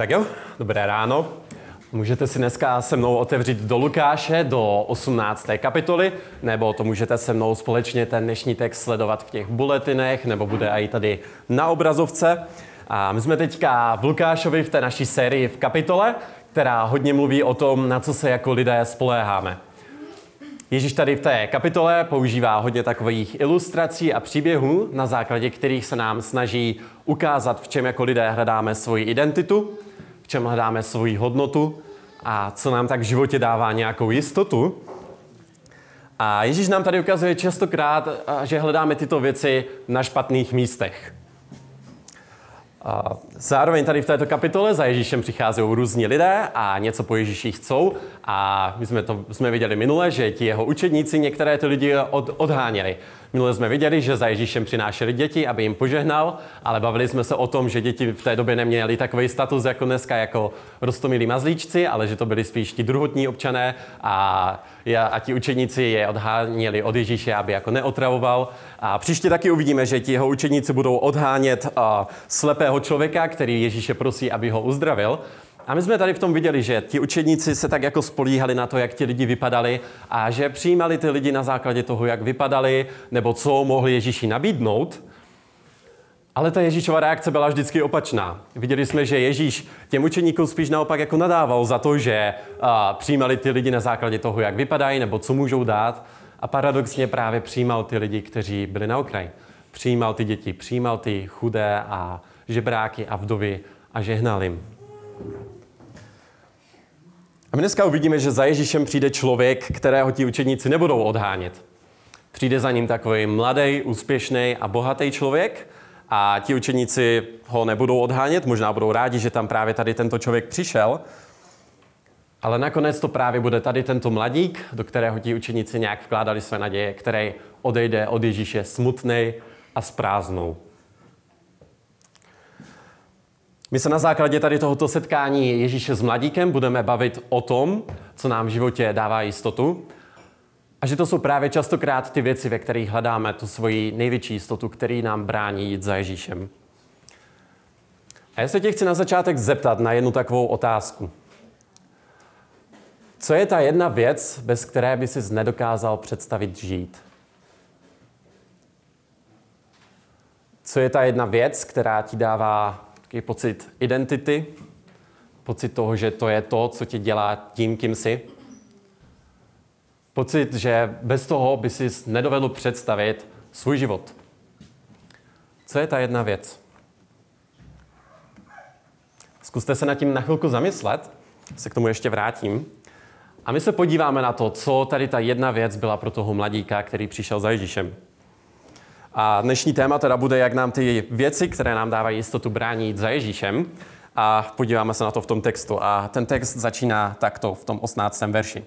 Tak jo, dobré ráno. Můžete si dneska se mnou otevřít do Lukáše, do 18. kapitoly, nebo to můžete se mnou společně ten dnešní text sledovat v těch bulletinech, nebo bude i tady na obrazovce. A my jsme teďka v Lukášovi v té naší sérii v kapitole, která hodně mluví o tom, na co se jako lidé spoléháme. Ježíš tady v té kapitole používá hodně takových ilustrací a příběhů, na základě kterých se nám snaží ukázat, v čem jako lidé hledáme svoji identitu, čem hledáme svoji hodnotu a co nám tak v životě dává nějakou jistotu. A Ježíš nám tady ukazuje častokrát, že hledáme tyto věci na špatných místech. Zároveň tady v této kapitole za Ježíšem přicházejí různí lidé a něco po Ježíši chcou. A my jsme to jsme viděli minule, že ti jeho učedníci některé ty lidi od, odháněli. Minule jsme viděli, že za Ježíšem přinášeli děti, aby jim požehnal, ale bavili jsme se o tom, že děti v té době neměli takový status jako dneska, jako rostomilí mazlíčci, ale že to byli spíš ti druhotní občané a, a ti učeníci je odháněli od Ježíše, aby jako neotravoval. A příště taky uvidíme, že ti jeho učeníci budou odhánět slepého člověka, který Ježíše prosí, aby ho uzdravil. A my jsme tady v tom viděli, že ti učedníci se tak jako spolíhali na to, jak ti lidi vypadali a že přijímali ty lidi na základě toho, jak vypadali nebo co mohli Ježíši nabídnout. Ale ta Ježíšova reakce byla vždycky opačná. Viděli jsme, že Ježíš těm učeníkům spíš naopak jako nadával za to, že přijímali ty lidi na základě toho, jak vypadají nebo co můžou dát. A paradoxně právě přijímal ty lidi, kteří byli na okraji. Přijímal ty děti, přijímal ty chudé a žebráky a vdovy a žehnal jim. A my dneska uvidíme, že za Ježíšem přijde člověk, kterého ti učeníci nebudou odhánět. Přijde za ním takový mladý, úspěšný a bohatý člověk a ti učeníci ho nebudou odhánět, možná budou rádi, že tam právě tady tento člověk přišel, ale nakonec to právě bude tady tento mladík, do kterého ti učeníci nějak vkládali své naděje, který odejde od Ježíše smutný a s prázdnou. My se na základě tady tohoto setkání Ježíše s mladíkem budeme bavit o tom, co nám v životě dává jistotu. A že to jsou právě častokrát ty věci, ve kterých hledáme tu svoji největší jistotu, který nám brání jít za Ježíšem. A já se tě chci na začátek zeptat na jednu takovou otázku. Co je ta jedna věc, bez které by si nedokázal představit žít? Co je ta jedna věc, která ti dává Takový pocit identity, pocit toho, že to je to, co tě dělá tím, kým jsi. Pocit, že bez toho by si nedovedl představit svůj život. Co je ta jedna věc? Zkuste se nad tím na chvilku zamyslet, se k tomu ještě vrátím. A my se podíváme na to, co tady ta jedna věc byla pro toho mladíka, který přišel za Ježíšem. A dnešní téma teda bude, jak nám ty věci, které nám dávají jistotu, brání jít za Ježíšem. A podíváme se na to v tom textu. A ten text začíná takto v tom 18. verši.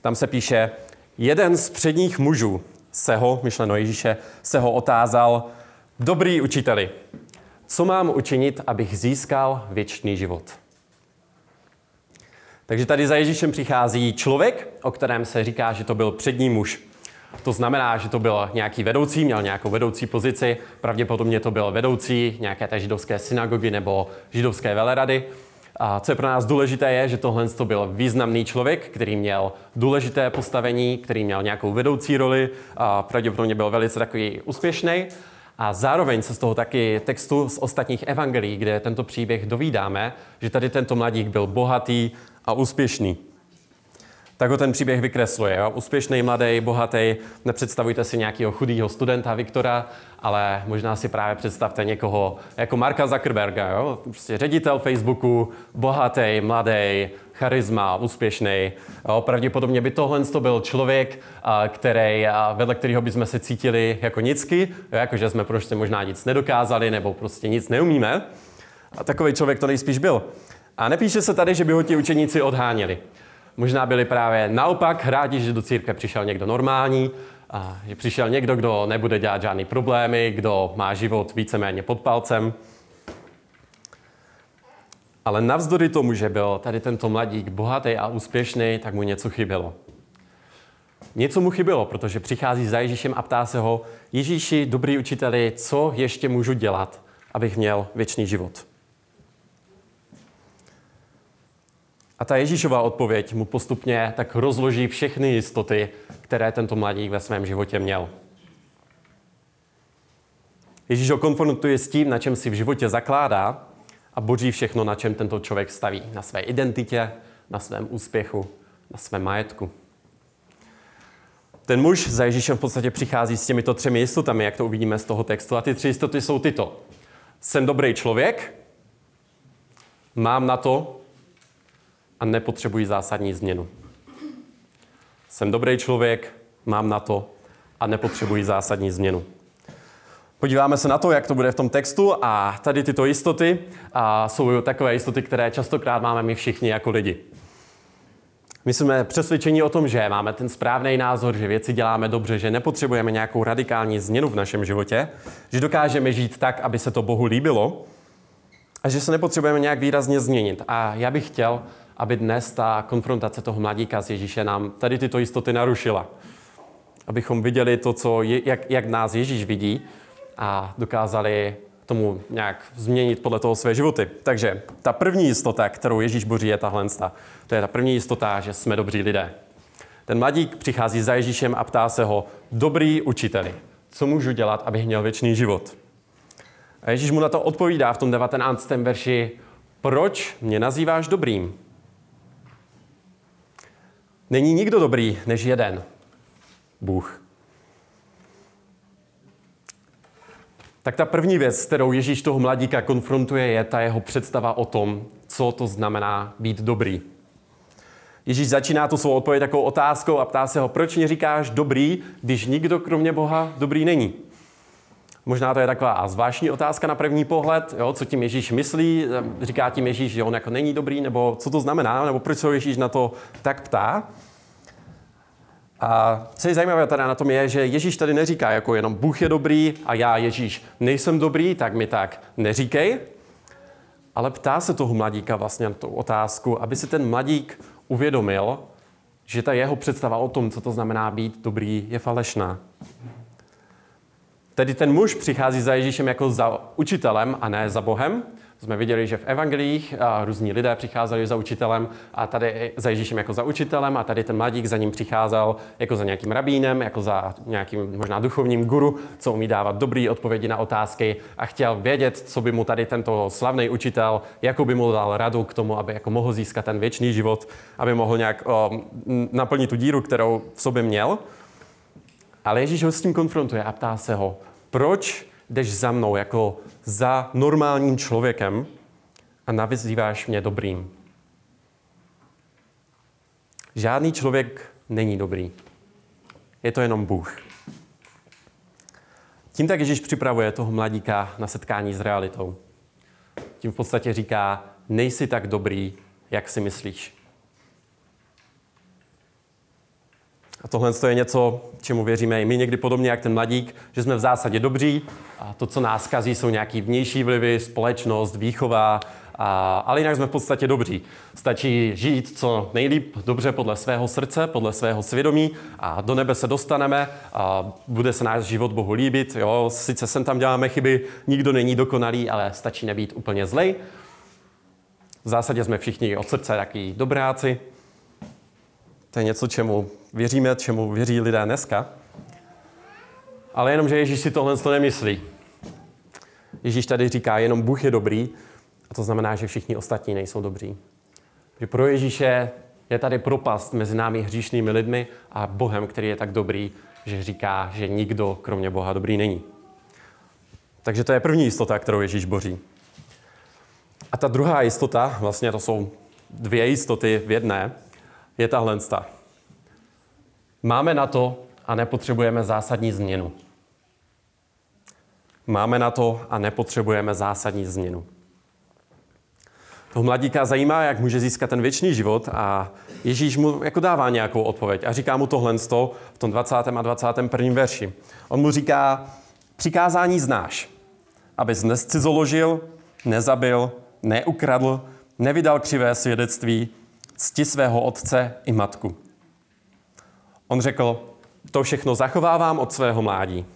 Tam se píše, jeden z předních mužů se ho, myšleno Ježíše, se ho otázal, dobrý učiteli, co mám učinit, abych získal věčný život? Takže tady za Ježíšem přichází člověk, o kterém se říká, že to byl přední muž. To znamená, že to byl nějaký vedoucí, měl nějakou vedoucí pozici, pravděpodobně to byl vedoucí nějaké té židovské synagogy nebo židovské velerady. A co je pro nás důležité, je, že tohle to byl významný člověk, který měl důležité postavení, který měl nějakou vedoucí roli, a pravděpodobně byl velice takový úspěšný. A zároveň se z toho taky textu z ostatních evangelií, kde tento příběh dovídáme, že tady tento mladík byl bohatý a úspěšný tak ho ten příběh vykresluje. Jo? Úspěšný, mladý, bohatý. Nepředstavujte si nějakého chudého studenta Viktora, ale možná si právě představte někoho jako Marka Zuckerberga. Jo? Prostě ředitel Facebooku, bohatý, mladý, charisma, úspěšný. Pravděpodobně by tohle to byl člověk, který, vedle kterého bychom se cítili jako nicky, jako že jsme prostě možná nic nedokázali nebo prostě nic neumíme. A takový člověk to nejspíš byl. A nepíše se tady, že by ho ti učeníci odháněli. Možná byli právě naopak rádi, že do církve přišel někdo normální, a že přišel někdo, kdo nebude dělat žádný problémy, kdo má život víceméně pod palcem. Ale navzdory tomu, že byl tady tento mladík bohatý a úspěšný, tak mu něco chybělo. Něco mu chybělo, protože přichází za Ježíšem a ptá se ho, Ježíši, dobrý učiteli, co ještě můžu dělat, abych měl věčný život? A ta Ježíšová odpověď mu postupně tak rozloží všechny jistoty, které tento mladík ve svém životě měl. Ježíš ho konfrontuje s tím, na čem si v životě zakládá a boží všechno, na čem tento člověk staví. Na své identitě, na svém úspěchu, na svém majetku. Ten muž za Ježíšem v podstatě přichází s těmito třemi jistotami, jak to uvidíme z toho textu. A ty tři jistoty jsou tyto. Jsem dobrý člověk, mám na to a nepotřebuji zásadní změnu. Jsem dobrý člověk, mám na to a nepotřebuji zásadní změnu. Podíváme se na to, jak to bude v tom textu a tady tyto jistoty a jsou takové jistoty, které častokrát máme my všichni jako lidi. My jsme přesvědčeni o tom, že máme ten správný názor, že věci děláme dobře, že nepotřebujeme nějakou radikální změnu v našem životě, že dokážeme žít tak, aby se to Bohu líbilo a že se nepotřebujeme nějak výrazně změnit. A já bych chtěl, aby dnes ta konfrontace toho mladíka s Ježíše nám tady tyto jistoty narušila. Abychom viděli to, co je, jak, jak nás Ježíš vidí a dokázali tomu nějak změnit podle toho své životy. Takže ta první jistota, kterou Ježíš boří, je tahle. To je ta první jistota, že jsme dobří lidé. Ten mladík přichází za Ježíšem a ptá se ho, dobrý učiteli, co můžu dělat, abych měl věčný život? A Ježíš mu na to odpovídá v tom 19. verši, proč mě nazýváš dobrým? Není nikdo dobrý než jeden, Bůh. Tak ta první věc, kterou Ježíš toho mladíka konfrontuje, je ta jeho představa o tom, co to znamená být dobrý. Ježíš začíná tu svou odpověď takovou otázkou a ptá se ho, proč mě říkáš dobrý, když nikdo kromě Boha dobrý není. Možná to je taková zvláštní otázka na první pohled, jo, co tím Ježíš myslí, říká tím Ježíš, že on jako není dobrý, nebo co to znamená, nebo proč se Ježíš na to tak ptá. A co je zajímavé teda na tom je, že Ježíš tady neříká jako jenom Bůh je dobrý a já Ježíš nejsem dobrý, tak mi tak neříkej, ale ptá se toho mladíka vlastně na tu otázku, aby si ten mladík uvědomil, že ta jeho představa o tom, co to znamená být dobrý, je falešná. Tedy ten muž přichází za Ježíšem jako za učitelem a ne za Bohem, jsme viděli, že v evangelích různí lidé přicházeli za učitelem a tady za Ježíšem jako za učitelem a tady ten mladík za ním přicházel jako za nějakým rabínem, jako za nějakým možná duchovním guru, co umí dávat dobré odpovědi na otázky a chtěl vědět, co by mu tady tento slavný učitel, jako by mu dal radu k tomu, aby jako mohl získat ten věčný život, aby mohl nějak o, naplnit tu díru, kterou v sobě měl. Ale Ježíš ho s tím konfrontuje a ptá se ho, proč jdeš za mnou jako za normálním člověkem a navyzýváš mě dobrým. Žádný člověk není dobrý. Je to jenom Bůh. Tím tak Ježíš připravuje toho mladíka na setkání s realitou. Tím v podstatě říká, nejsi tak dobrý, jak si myslíš. A tohle je něco, čemu věříme i my někdy podobně, jak ten mladík, že jsme v zásadě dobří a to, co nás kazí, jsou nějaký vnější vlivy, společnost, výchova, a, ale jinak jsme v podstatě dobří. Stačí žít co nejlíp, dobře podle svého srdce, podle svého svědomí a do nebe se dostaneme a bude se náš život Bohu líbit. Jo, sice sem tam děláme chyby, nikdo není dokonalý, ale stačí nebýt úplně zlej. V zásadě jsme všichni od srdce taky dobráci. To je něco, čemu věříme, čemu věří lidé dneska. Ale jenom, že Ježíš si tohle to nemyslí. Ježíš tady říká, jenom Bůh je dobrý, a to znamená, že všichni ostatní nejsou dobří. Že pro Ježíše je tady propast mezi námi hříšnými lidmi a Bohem, který je tak dobrý, že říká, že nikdo kromě Boha dobrý není. Takže to je první jistota, kterou Ježíš boří. A ta druhá jistota, vlastně to jsou dvě jistoty v jedné, je tahle. Máme na to a nepotřebujeme zásadní změnu. Máme na to a nepotřebujeme zásadní změnu. Toho mladíka zajímá, jak může získat ten věčný život a Ježíš mu jako dává nějakou odpověď a říká mu tohle v tom 20. a 21. verši. On mu říká, přikázání znáš, abys nescizoložil, nezabil, neukradl, nevydal křivé svědectví, cti svého otce i matku. On řekl, to všechno zachovávám od svého mládí.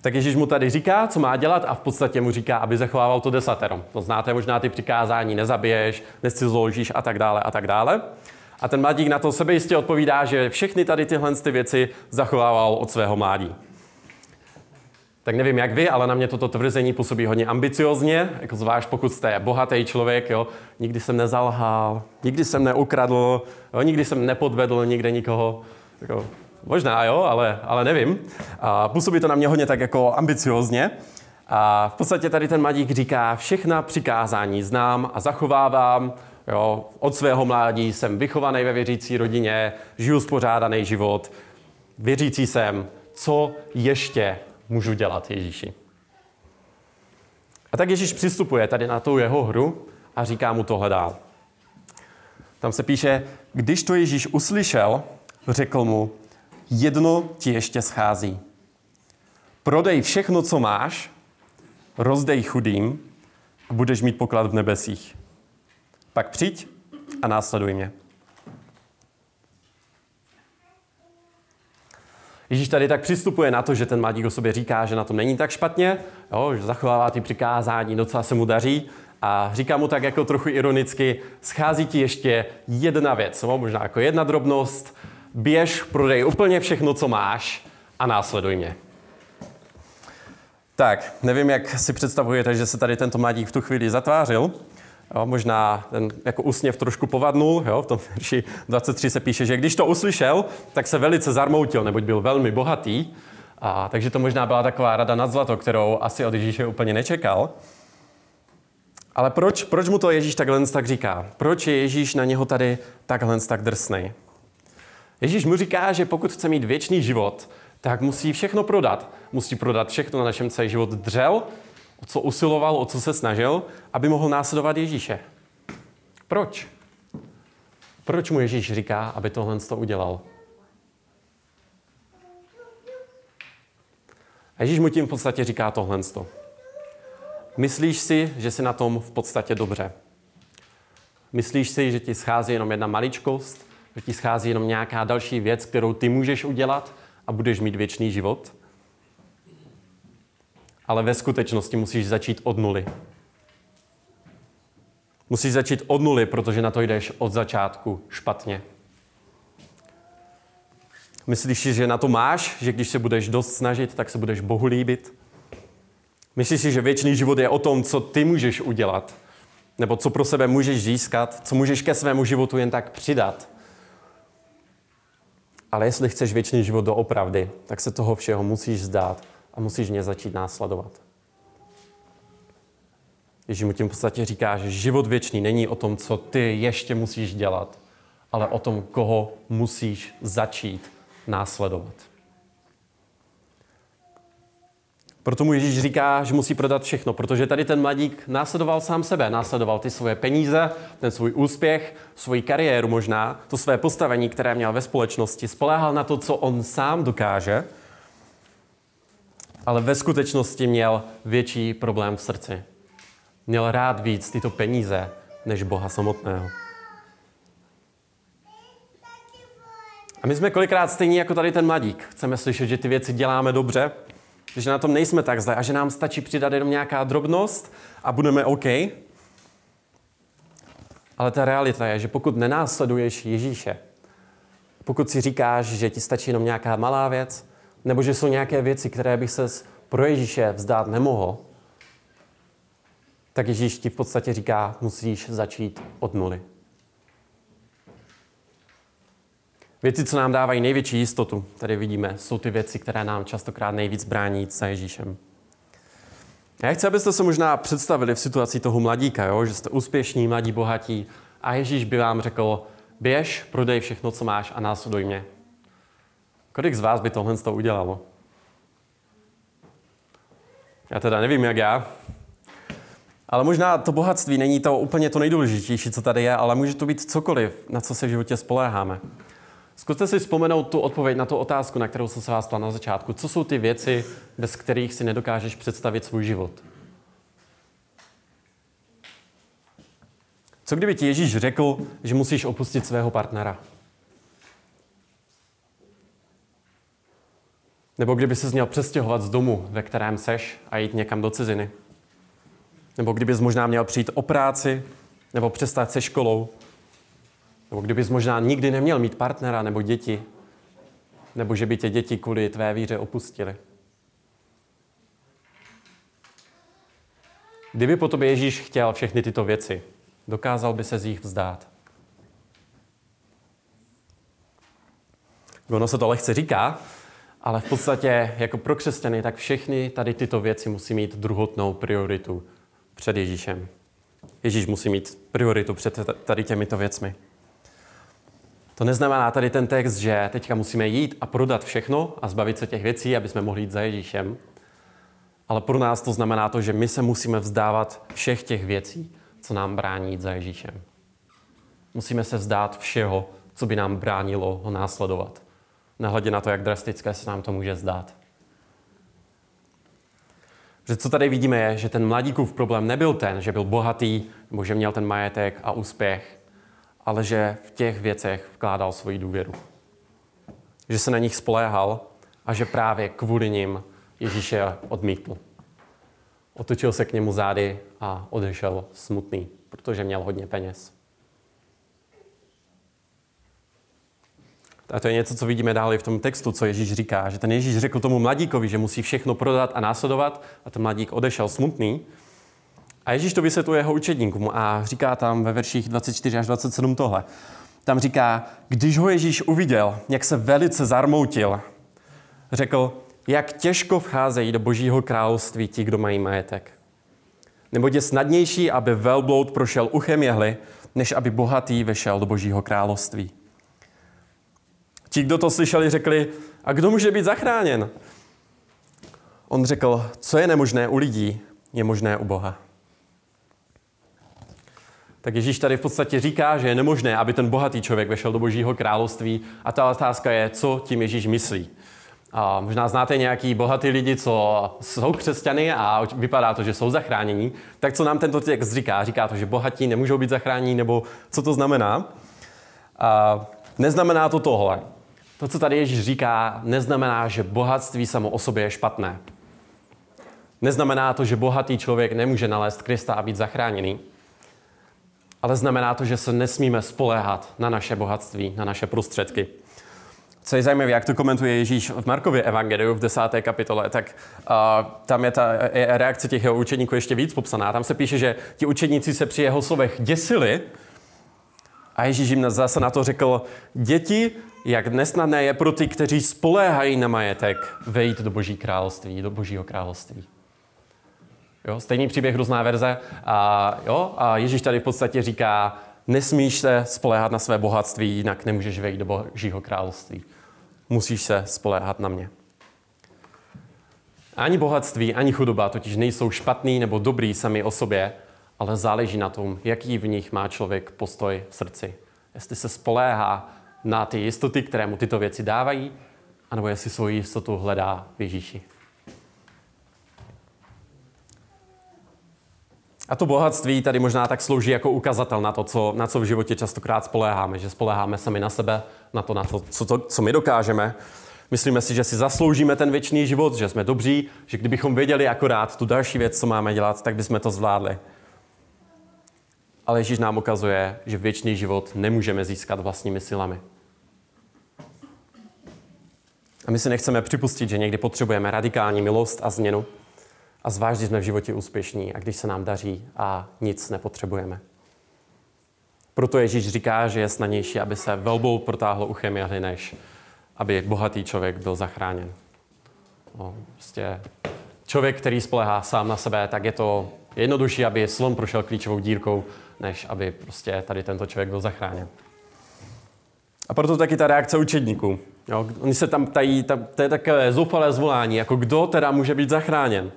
Tak Ježíš mu tady říká, co má dělat a v podstatě mu říká, aby zachovával to desatero. To znáte možná ty přikázání, nezabiješ, nescizoložíš a tak dále a tak dále. A ten mladík na to sebe jistě odpovídá, že všechny tady tyhle ty věci zachovával od svého mládí. Tak nevím jak vy, ale na mě toto tvrzení působí hodně ambiciozně, jako zvlášť pokud jste bohatý člověk, jo. Nikdy jsem nezalhal, nikdy jsem neukradl, jo, nikdy jsem nepodvedl nikde nikoho. Jako, možná jo, ale, ale nevím. A působí to na mě hodně tak jako ambiciozně. A v podstatě tady ten mladík říká, všechna přikázání znám a zachovávám, Jo, od svého mládí jsem vychovaný ve věřící rodině, žiju spořádaný život, věřící jsem, co ještě můžu dělat Ježíši. A tak Ježíš přistupuje tady na tu jeho hru a říká mu tohle dál. Tam se píše, když to Ježíš uslyšel, řekl mu, jedno ti ještě schází. Prodej všechno, co máš, rozdej chudým a budeš mít poklad v nebesích. Pak přijď a následuj mě. Ježíš tady tak přistupuje na to, že ten mladík o sobě říká, že na tom není tak špatně, jo, že zachovává ty přikázání, docela se mu daří. A říká mu tak jako trochu ironicky, schází ti ještě jedna věc, no, možná jako jedna drobnost, běž, prodej úplně všechno, co máš a následuj mě. Tak, nevím, jak si představujete, že se tady tento mladík v tu chvíli zatvářil, Jo, možná ten jako úsměv trošku povadnul. Jo, v tom verši 23 se píše, že když to uslyšel, tak se velice zarmoutil, neboť byl velmi bohatý. A, takže to možná byla taková rada nad zlato, kterou asi od Ježíše úplně nečekal. Ale proč, proč mu to Ježíš takhle tak říká? Proč je Ježíš na něho tady takhle tak drsný? Ježíš mu říká, že pokud chce mít věčný život, tak musí všechno prodat. Musí prodat všechno na našem celý život dřel o co usiloval, o co se snažil, aby mohl následovat Ježíše. Proč? Proč mu Ježíš říká, aby tohle to udělal? A Ježíš mu tím v podstatě říká tohle. Myslíš si, že jsi na tom v podstatě dobře? Myslíš si, že ti schází jenom jedna maličkost? Že ti schází jenom nějaká další věc, kterou ty můžeš udělat a budeš mít věčný život? Ale ve skutečnosti musíš začít od nuly. Musíš začít od nuly, protože na to jdeš od začátku špatně. Myslíš si, že na to máš, že když se budeš dost snažit, tak se budeš Bohu líbit? Myslíš si, že věčný život je o tom, co ty můžeš udělat? Nebo co pro sebe můžeš získat? Co můžeš ke svému životu jen tak přidat? Ale jestli chceš věčný život doopravdy, tak se toho všeho musíš zdát a musíš mě začít následovat. Ježíš mu tím v podstatě říká, že život věčný není o tom, co ty ještě musíš dělat, ale o tom, koho musíš začít následovat. Proto mu Ježíš říká, že musí prodat všechno, protože tady ten mladík následoval sám sebe, následoval ty svoje peníze, ten svůj úspěch, svoji kariéru možná, to své postavení, které měl ve společnosti, spoléhal na to, co on sám dokáže – ale ve skutečnosti měl větší problém v srdci. Měl rád víc tyto peníze než Boha samotného. A my jsme kolikrát stejní jako tady ten mladík. Chceme slyšet, že ty věci děláme dobře, že na tom nejsme tak zle a že nám stačí přidat jenom nějaká drobnost a budeme OK. Ale ta realita je, že pokud nenásleduješ Ježíše, pokud si říkáš, že ti stačí jenom nějaká malá věc, nebo že jsou nějaké věci, které bych se pro Ježíše vzdát nemohl, tak Ježíš ti v podstatě říká, musíš začít od nuly. Věci, co nám dávají největší jistotu, tady vidíme, jsou ty věci, které nám častokrát nejvíc brání jít za Ježíšem. Já chci, abyste se možná představili v situaci toho mladíka, jo? že jste úspěšní, mladí, bohatí a Ježíš by vám řekl, běž, prodej všechno, co máš a následuj mě. Kolik z vás by tohle to udělalo? Já teda nevím, jak já. Ale možná to bohatství není to úplně to nejdůležitější, co tady je, ale může to být cokoliv, na co se v životě spoléháme. Zkuste si vzpomenout tu odpověď na tu otázku, na kterou jsem se vás ptal na začátku. Co jsou ty věci, bez kterých si nedokážeš představit svůj život? Co kdyby ti Ježíš řekl, že musíš opustit svého partnera? Nebo kdyby se měl přestěhovat z domu, ve kterém seš a jít někam do ciziny. Nebo kdybys možná měl přijít o práci, nebo přestat se školou. Nebo kdybys možná nikdy neměl mít partnera nebo děti. Nebo že by tě děti kvůli tvé víře opustili. Kdyby po tobě Ježíš chtěl všechny tyto věci, dokázal by se z nich vzdát. Ono se to lehce říká, ale v podstatě jako pro křesťany, tak všechny tady tyto věci musí mít druhotnou prioritu před Ježíšem. Ježíš musí mít prioritu před tady těmito věcmi. To neznamená tady ten text, že teďka musíme jít a prodat všechno a zbavit se těch věcí, aby jsme mohli jít za Ježíšem. Ale pro nás to znamená to, že my se musíme vzdávat všech těch věcí, co nám brání jít za Ježíšem. Musíme se vzdát všeho, co by nám bránilo ho následovat. Nehledě na to, jak drastické se nám to může zdát. Že co tady vidíme je, že ten mladíkův problém nebyl ten, že byl bohatý, nebo že měl ten majetek a úspěch, ale že v těch věcech vkládal svoji důvěru. Že se na nich spoléhal a že právě kvůli nim Ježíše odmítl. Otočil se k němu zády a odešel smutný, protože měl hodně peněz. A to je něco, co vidíme dále v tom textu, co Ježíš říká, že ten Ježíš řekl tomu mladíkovi, že musí všechno prodat a následovat a ten mladík odešel smutný. A Ježíš to vysvětluje jeho učedníkům a říká tam ve verších 24 až 27 tohle. Tam říká, když ho Ježíš uviděl, jak se velice zarmoutil, řekl, jak těžko vcházejí do božího království ti, kdo mají majetek. Nebo je snadnější, aby velbloud prošel uchem jehly, než aby bohatý vešel do božího království. Ti, kdo to slyšeli, řekli, a kdo může být zachráněn? On řekl, co je nemožné u lidí, je možné u Boha. Tak Ježíš tady v podstatě říká, že je nemožné, aby ten bohatý člověk vešel do božího království. A ta otázka je, co tím Ježíš myslí. A možná znáte nějaký bohatý lidi, co jsou křesťany a vypadá to, že jsou zachránění. Tak co nám tento text říká? Říká to, že bohatí nemůžou být zachráněni, nebo co to znamená? A neznamená to tohle. To, co tady Ježíš říká, neznamená, že bohatství samo o sobě je špatné. Neznamená to, že bohatý člověk nemůže nalézt Krista a být zachráněný. Ale znamená to, že se nesmíme spoléhat na naše bohatství, na naše prostředky. Co je zajímavé, jak to komentuje Ježíš v Markově evangeliu v desáté kapitole, tak uh, tam je ta je reakce těch jeho učeníků ještě víc popsaná. Tam se píše, že ti učeníci se při jeho slovech děsili a Ježíš jim zase na to řekl, děti, jak nesnadné je pro ty, kteří spoléhají na majetek, vejít do boží království, do božího království. Jo, stejný příběh, různá verze. A, jo, a Ježíš tady v podstatě říká, nesmíš se spoléhat na své bohatství, jinak nemůžeš vejít do božího království. Musíš se spoléhat na mě. Ani bohatství, ani chudoba totiž nejsou špatný nebo dobrý sami o sobě, ale záleží na tom, jaký v nich má člověk postoj v srdci. Jestli se spoléhá na ty jistoty, které mu tyto věci dávají, anebo jestli svou jistotu hledá v Ježíši. A to bohatství tady možná tak slouží jako ukazatel na to, co, na co v životě častokrát spoléháme. Že spoléháme sami na sebe, na to, na to co, to, co my dokážeme. Myslíme si, že si zasloužíme ten věčný život, že jsme dobří, že kdybychom věděli akorát tu další věc, co máme dělat, tak bychom to zvládli. Ale Ježíš nám ukazuje, že věčný život nemůžeme získat vlastními silami. A my si nechceme připustit, že někdy potřebujeme radikální milost a změnu, a zvlášť, jsme v životě úspěšní a když se nám daří a nic nepotřebujeme. Proto Ježíš říká, že je snadnější, aby se velbou protáhlo uchem jahly, než aby bohatý člověk byl zachráněn. No, prostě člověk, který spolehá sám na sebe, tak je to jednodušší, aby slon prošel klíčovou dírkou, než aby prostě tady tento člověk byl zachráněn. A proto taky ta reakce učedníků. Jo, oni se tam tají, tam, to je takové zoufalé zvolání, jako kdo teda může být zachráněn.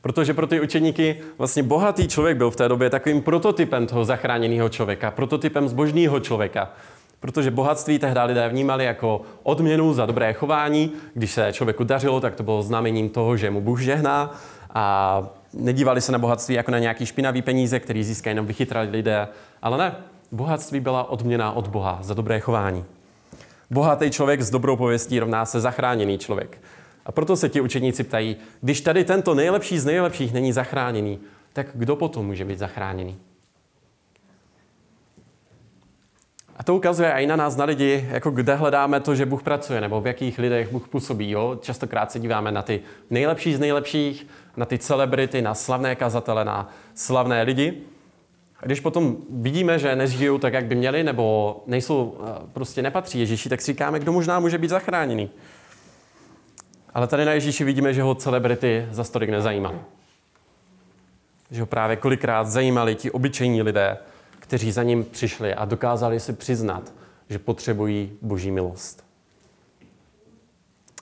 Protože pro ty učeníky vlastně bohatý člověk byl v té době takovým prototypem toho zachráněného člověka, prototypem zbožného člověka. Protože bohatství tehdy lidé vnímali jako odměnu za dobré chování. Když se člověku dařilo, tak to bylo znamením toho, že mu Bůh žehná. A nedívali se na bohatství jako na nějaký špinavý peníze, který získají jenom vychytrali lidé. Ale ne, bohatství byla odměna od Boha za dobré chování. Bohatý člověk s dobrou pověstí rovná se zachráněný člověk. A proto se ti učeníci ptají, když tady tento nejlepší z nejlepších není zachráněný, tak kdo potom může být zachráněný? A to ukazuje i na nás, na lidi, jako kde hledáme to, že Bůh pracuje, nebo v jakých lidech Bůh působí. Jo? Častokrát se díváme na ty nejlepší z nejlepších, na ty celebrity, na slavné kazatele, na slavné lidi. A když potom vidíme, že nežijou tak, jak by měli, nebo nejsou, eh, prostě nepatří Ježíši, tak si říkáme, kdo možná může být zachráněný. Ale tady na Ježíši vidíme, že ho celebrity za stolik nezajímaly. Že ho právě kolikrát zajímali ti obyčejní lidé, kteří za ním přišli a dokázali si přiznat, že potřebují boží milost.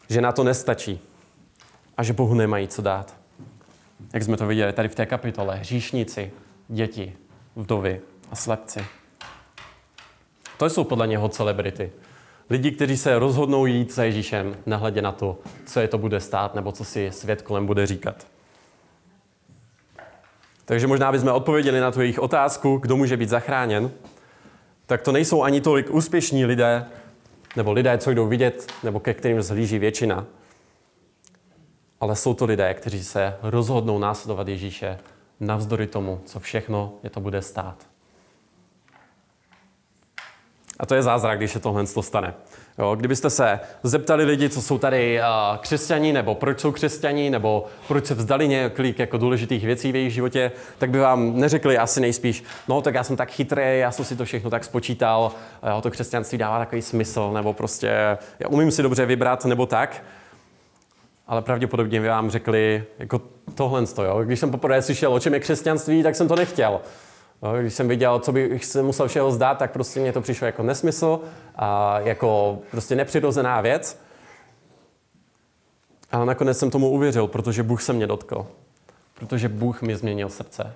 Že na to nestačí a že Bohu nemají co dát. Jak jsme to viděli tady v té kapitole. Hříšníci, děti, vdovy a slepci. To jsou podle něho celebrity. Lidi, kteří se rozhodnou jít za Ježíšem, nehledě na to, co je to bude stát, nebo co si svět kolem bude říkat. Takže možná bychom odpověděli na tu jejich otázku, kdo může být zachráněn, tak to nejsou ani tolik úspěšní lidé, nebo lidé, co jdou vidět, nebo ke kterým zhlíží většina. Ale jsou to lidé, kteří se rozhodnou následovat Ježíše navzdory tomu, co všechno je to bude stát. A to je zázrak, když se tohle stane. Jo, kdybyste se zeptali lidi, co jsou tady uh, křesťaní, nebo proč jsou křesťaní, nebo proč se vzdali několik jako důležitých věcí v jejich životě, tak by vám neřekli asi nejspíš, no tak já jsem tak chytrý, já jsem si to všechno tak spočítal, jo, to křesťanství dává takový smysl, nebo prostě já umím si dobře vybrat, nebo tak. Ale pravděpodobně by vám řekli jako tohle. Jo. Když jsem poprvé slyšel, o čem je křesťanství, tak jsem to nechtěl. No, když jsem viděl, co bych se musel všeho zdát, tak prostě mě to přišlo jako nesmysl a jako prostě nepřirozená věc. Ale nakonec jsem tomu uvěřil, protože Bůh se mě dotkl. Protože Bůh mi změnil srdce.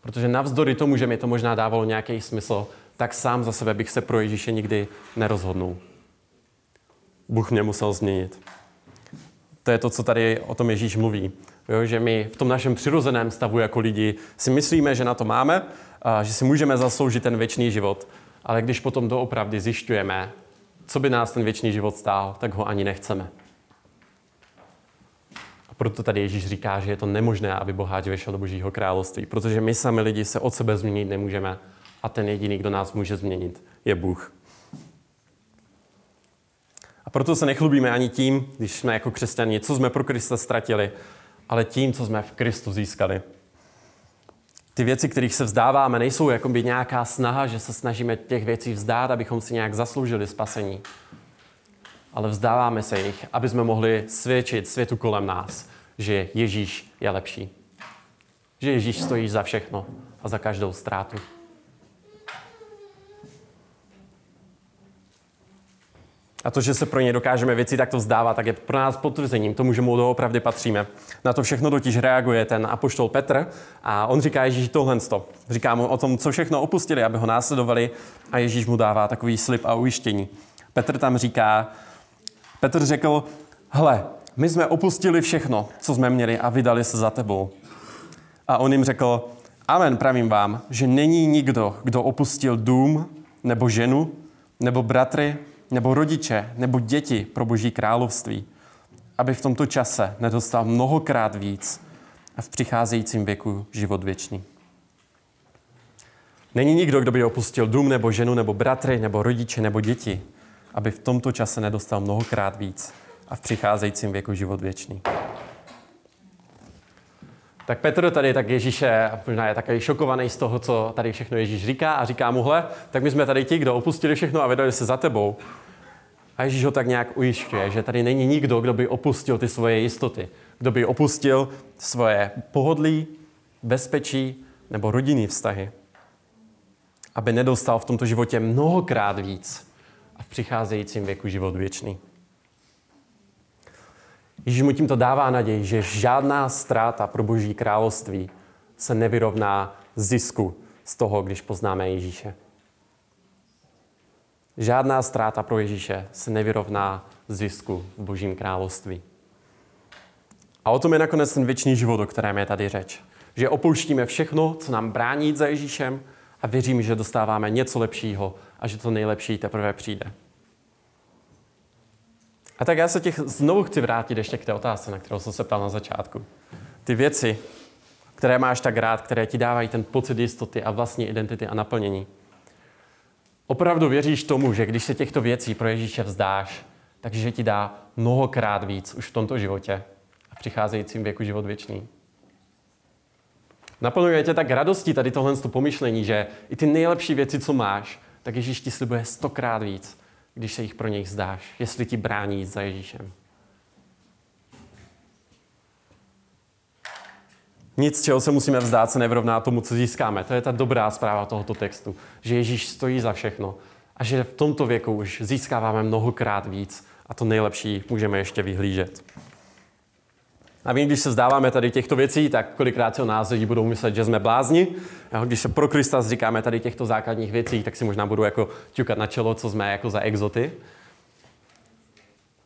Protože navzdory tomu, že mi to možná dávalo nějaký smysl, tak sám za sebe bych se pro Ježíše nikdy nerozhodnul. Bůh mě musel změnit. To je to, co tady o tom Ježíš mluví. Jo, že my v tom našem přirozeném stavu jako lidi si myslíme, že na to máme, že si můžeme zasloužit ten věčný život, ale když potom doopravdy zjišťujeme, co by nás ten věčný život stál, tak ho ani nechceme. A proto tady Ježíš říká, že je to nemožné, aby boháč vešel do Božího království, protože my sami lidi se od sebe změnit nemůžeme a ten jediný, kdo nás může změnit, je Bůh. A proto se nechlubíme ani tím, když jsme jako křesťani, co jsme pro Krista ztratili, ale tím, co jsme v Kristu získali. Ty věci, kterých se vzdáváme, nejsou jako by nějaká snaha, že se snažíme těch věcí vzdát, abychom si nějak zasloužili spasení. Ale vzdáváme se jich, aby jsme mohli svědčit světu kolem nás, že Ježíš je lepší. Že Ježíš stojí za všechno a za každou ztrátu. A to, že se pro ně dokážeme věci takto vzdávat, tak je pro nás potvrzením tomu, že mu doopravdy patříme. Na to všechno totiž reaguje ten apoštol Petr a on říká Ježíš tohle. Říká mu o tom, co všechno opustili, aby ho následovali a Ježíš mu dává takový slib a ujištění. Petr tam říká, Petr řekl, hle, my jsme opustili všechno, co jsme měli a vydali se za tebou. A on jim řekl, amen, pravím vám, že není nikdo, kdo opustil dům, nebo ženu, nebo bratry, nebo rodiče, nebo děti pro Boží království, aby v tomto čase nedostal mnohokrát víc a v přicházejícím věku život věčný. Není nikdo, kdo by opustil dům nebo ženu nebo bratry nebo rodiče nebo děti, aby v tomto čase nedostal mnohokrát víc a v přicházejícím věku život věčný. Tak Petr tady tak Ježíše možná je takový šokovaný z toho, co tady všechno Ježíš říká a říká mu, hle, tak my jsme tady ti, kdo opustili všechno a vydali se za tebou. A Ježíš ho tak nějak ujišťuje, že tady není nikdo, kdo by opustil ty svoje jistoty, kdo by opustil svoje pohodlí, bezpečí nebo rodinný vztahy, aby nedostal v tomto životě mnohokrát víc a v přicházejícím věku život věčný. Ježíš mu tímto dává naději, že žádná ztráta pro Boží království se nevyrovná zisku z toho, když poznáme Ježíše. Žádná ztráta pro Ježíše se nevyrovná zisku v Božím království. A o tom je nakonec ten věčný život, o kterém je tady řeč. Že opouštíme všechno, co nám brání jít za Ježíšem a věříme, že dostáváme něco lepšího a že to nejlepší teprve přijde. A tak já se těch znovu chci vrátit ještě k té otázce, na kterou jsem se ptal na začátku. Ty věci, které máš tak rád, které ti dávají ten pocit jistoty a vlastní identity a naplnění. Opravdu věříš tomu, že když se těchto věcí pro Ježíše vzdáš, takže ti dá mnohokrát víc už v tomto životě a v přicházejícím věku život věčný. Naplňuje tě tak radostí tady tohle pomyšlení, že i ty nejlepší věci, co máš, tak Ježíš ti slibuje stokrát víc, když se jich pro něj zdáš, jestli ti brání jít za Ježíšem. Nic, čeho se musíme vzdát, se nevrovná tomu, co získáme. To je ta dobrá zpráva tohoto textu, že Ježíš stojí za všechno a že v tomto věku už získáváme mnohokrát víc a to nejlepší můžeme ještě vyhlížet. A vím, když se zdáváme tady těchto věcí, tak kolikrát si o nás lidi budou myslet, že jsme blázni. Když se pro Krista říkáme tady těchto základních věcí, tak si možná budou jako ťukat na čelo, co jsme jako za exoty.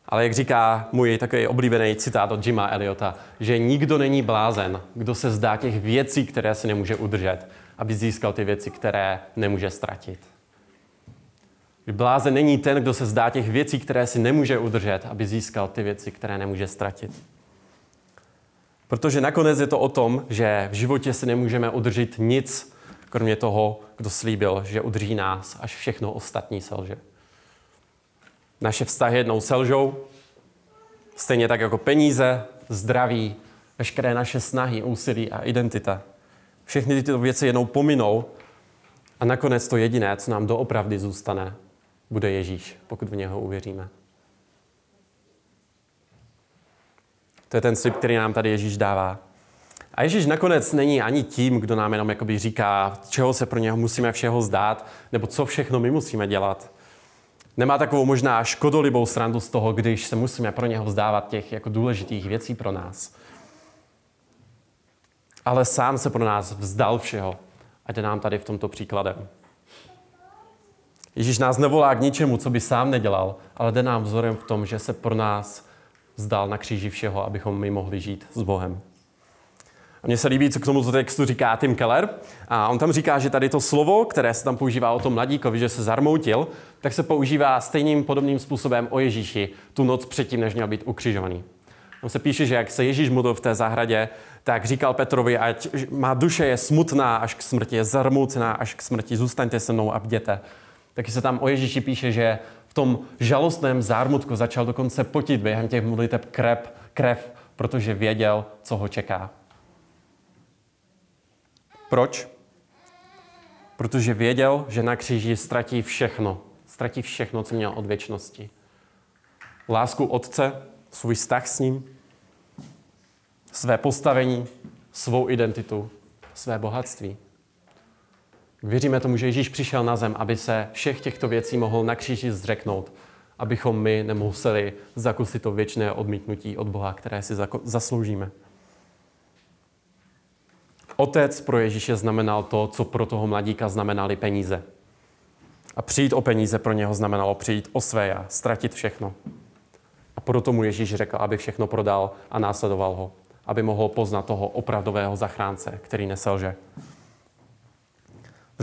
Ale jak říká můj takový oblíbený citát od Jima Eliota, že nikdo není blázen, kdo se zdá těch věcí, které si nemůže udržet, aby získal ty věci, které nemůže ztratit. Blázen není ten, kdo se zdá těch věcí, které si nemůže udržet, aby získal ty věci, které nemůže ztratit. Protože nakonec je to o tom, že v životě si nemůžeme udržet nic, kromě toho, kdo slíbil, že udrží nás, až všechno ostatní selže. Naše vztahy jednou selžou, stejně tak jako peníze, zdraví, veškeré naše snahy, úsilí a identita. Všechny tyto věci jednou pominou a nakonec to jediné, co nám doopravdy zůstane, bude Ježíš, pokud v něho uvěříme. To je ten slib, který nám tady Ježíš dává. A Ježíš nakonec není ani tím, kdo nám jenom jakoby říká, čeho se pro něho musíme všeho zdát, nebo co všechno my musíme dělat. Nemá takovou možná škodolibou srandu z toho, když se musíme pro něho vzdávat těch jako důležitých věcí pro nás. Ale sám se pro nás vzdal všeho a jde nám tady v tomto příkladem. Ježíš nás nevolá k ničemu, co by sám nedělal, ale jde nám vzorem v tom, že se pro nás vzdal na kříži všeho, abychom my mohli žít s Bohem. A mně se líbí, co k tomuto textu říká Tim Keller. A on tam říká, že tady to slovo, které se tam používá o tom mladíkovi, že se zarmoutil, tak se používá stejným podobným způsobem o Ježíši tu noc předtím, než měl být ukřižovaný. On se píše, že jak se Ježíš modlil v té zahradě, tak říkal Petrovi, ať má duše je smutná až k smrti, je zarmoucená až k smrti, zůstaňte se mnou a bděte. Taky se tam o Ježíši píše, že tom žalostném zármutku začal dokonce potit během těch modliteb krev, krev, protože věděl, co ho čeká. Proč? Protože věděl, že na kříži ztratí všechno. Ztratí všechno, co měl od věčnosti. Lásku Otce, svůj vztah s ním, své postavení, svou identitu, své bohatství. Věříme tomu, že Ježíš přišel na zem, aby se všech těchto věcí mohl na kříži zřeknout, abychom my nemuseli zakusit to věčné odmítnutí od Boha, které si zasloužíme. Otec pro Ježíše znamenal to, co pro toho mladíka znamenaly peníze. A přijít o peníze pro něho znamenalo přijít o své já, ztratit všechno. A proto mu Ježíš řekl, aby všechno prodal a následoval ho, aby mohl poznat toho opravdového zachránce, který neselže.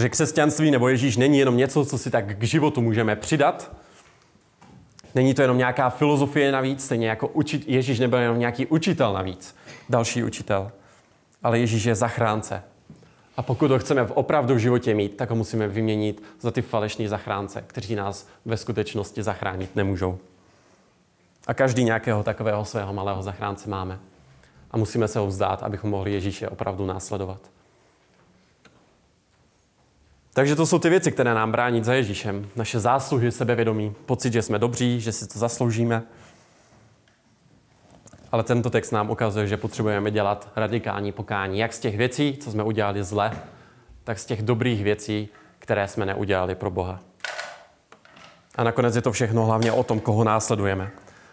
Protože křesťanství nebo Ježíš není jenom něco, co si tak k životu můžeme přidat. Není to jenom nějaká filozofie navíc, stejně jako učit, Ježíš nebyl jenom nějaký učitel navíc, další učitel. Ale Ježíš je zachránce. A pokud ho chceme v opravdu v životě mít, tak ho musíme vyměnit za ty falešní zachránce, kteří nás ve skutečnosti zachránit nemůžou. A každý nějakého takového svého malého zachránce máme. A musíme se ho vzdát, abychom mohli Ježíše opravdu následovat. Takže to jsou ty věci, které nám brání za Ježíšem. Naše zásluhy, sebevědomí, pocit, že jsme dobří, že si to zasloužíme. Ale tento text nám ukazuje, že potřebujeme dělat radikální pokání, jak z těch věcí, co jsme udělali zle, tak z těch dobrých věcí, které jsme neudělali pro Boha. A nakonec je to všechno hlavně o tom, koho následujeme.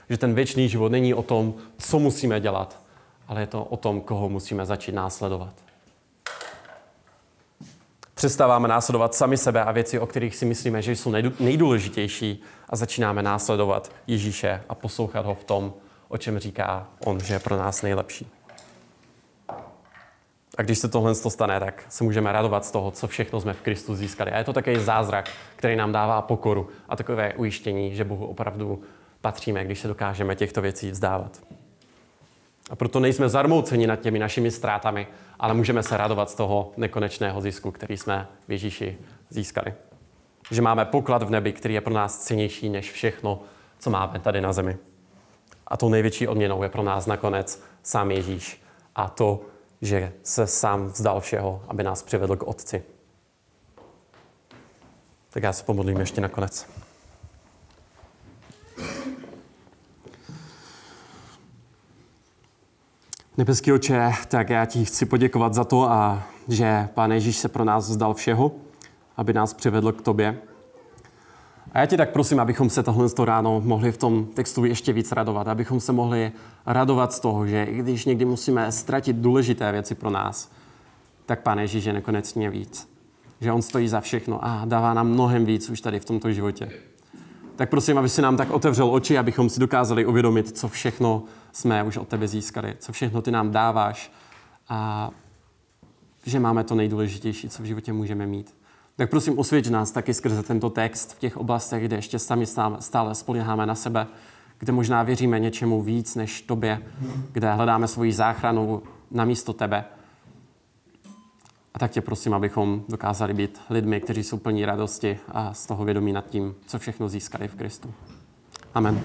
Že ten věčný život není o tom, co musíme dělat, ale je to o tom, koho musíme začít následovat. Přestáváme následovat sami sebe a věci, o kterých si myslíme, že jsou nejdůležitější a začínáme následovat Ježíše a poslouchat ho v tom, o čem říká on, že je pro nás nejlepší. A když se tohle stane, tak se můžeme radovat z toho, co všechno jsme v Kristu získali. A je to takový zázrak, který nám dává pokoru a takové ujištění, že Bohu opravdu patříme, když se dokážeme těchto věcí vzdávat. A proto nejsme zarmouceni nad těmi našimi ztrátami, ale můžeme se radovat z toho nekonečného zisku, který jsme v Ježíši získali. Že máme poklad v nebi, který je pro nás cenější než všechno, co máme tady na zemi. A tou největší odměnou je pro nás nakonec sám Ježíš. A to, že se sám vzdal všeho, aby nás přivedl k Otci. Tak já se pomodlím ještě nakonec. Nebeský oče, tak já ti chci poděkovat za to, a že Pán Ježíš se pro nás vzdal všeho, aby nás přivedl k tobě. A já ti tak prosím, abychom se tohle ráno mohli v tom textu ještě víc radovat, abychom se mohli radovat z toho, že i když někdy musíme ztratit důležité věci pro nás, tak Pán Ježíš je nekonečně víc. Že On stojí za všechno a dává nám mnohem víc už tady v tomto životě. Tak prosím, aby si nám tak otevřel oči, abychom si dokázali uvědomit, co všechno jsme už od tebe získali, co všechno ty nám dáváš a že máme to nejdůležitější, co v životě můžeme mít. Tak prosím, osvědč nás taky skrze tento text v těch oblastech, kde ještě sami stále spoleháme na sebe, kde možná věříme něčemu víc než tobě, kde hledáme svoji záchranu na místo tebe. A tak tě prosím, abychom dokázali být lidmi, kteří jsou plní radosti a z toho vědomí nad tím, co všechno získali v Kristu. Amen.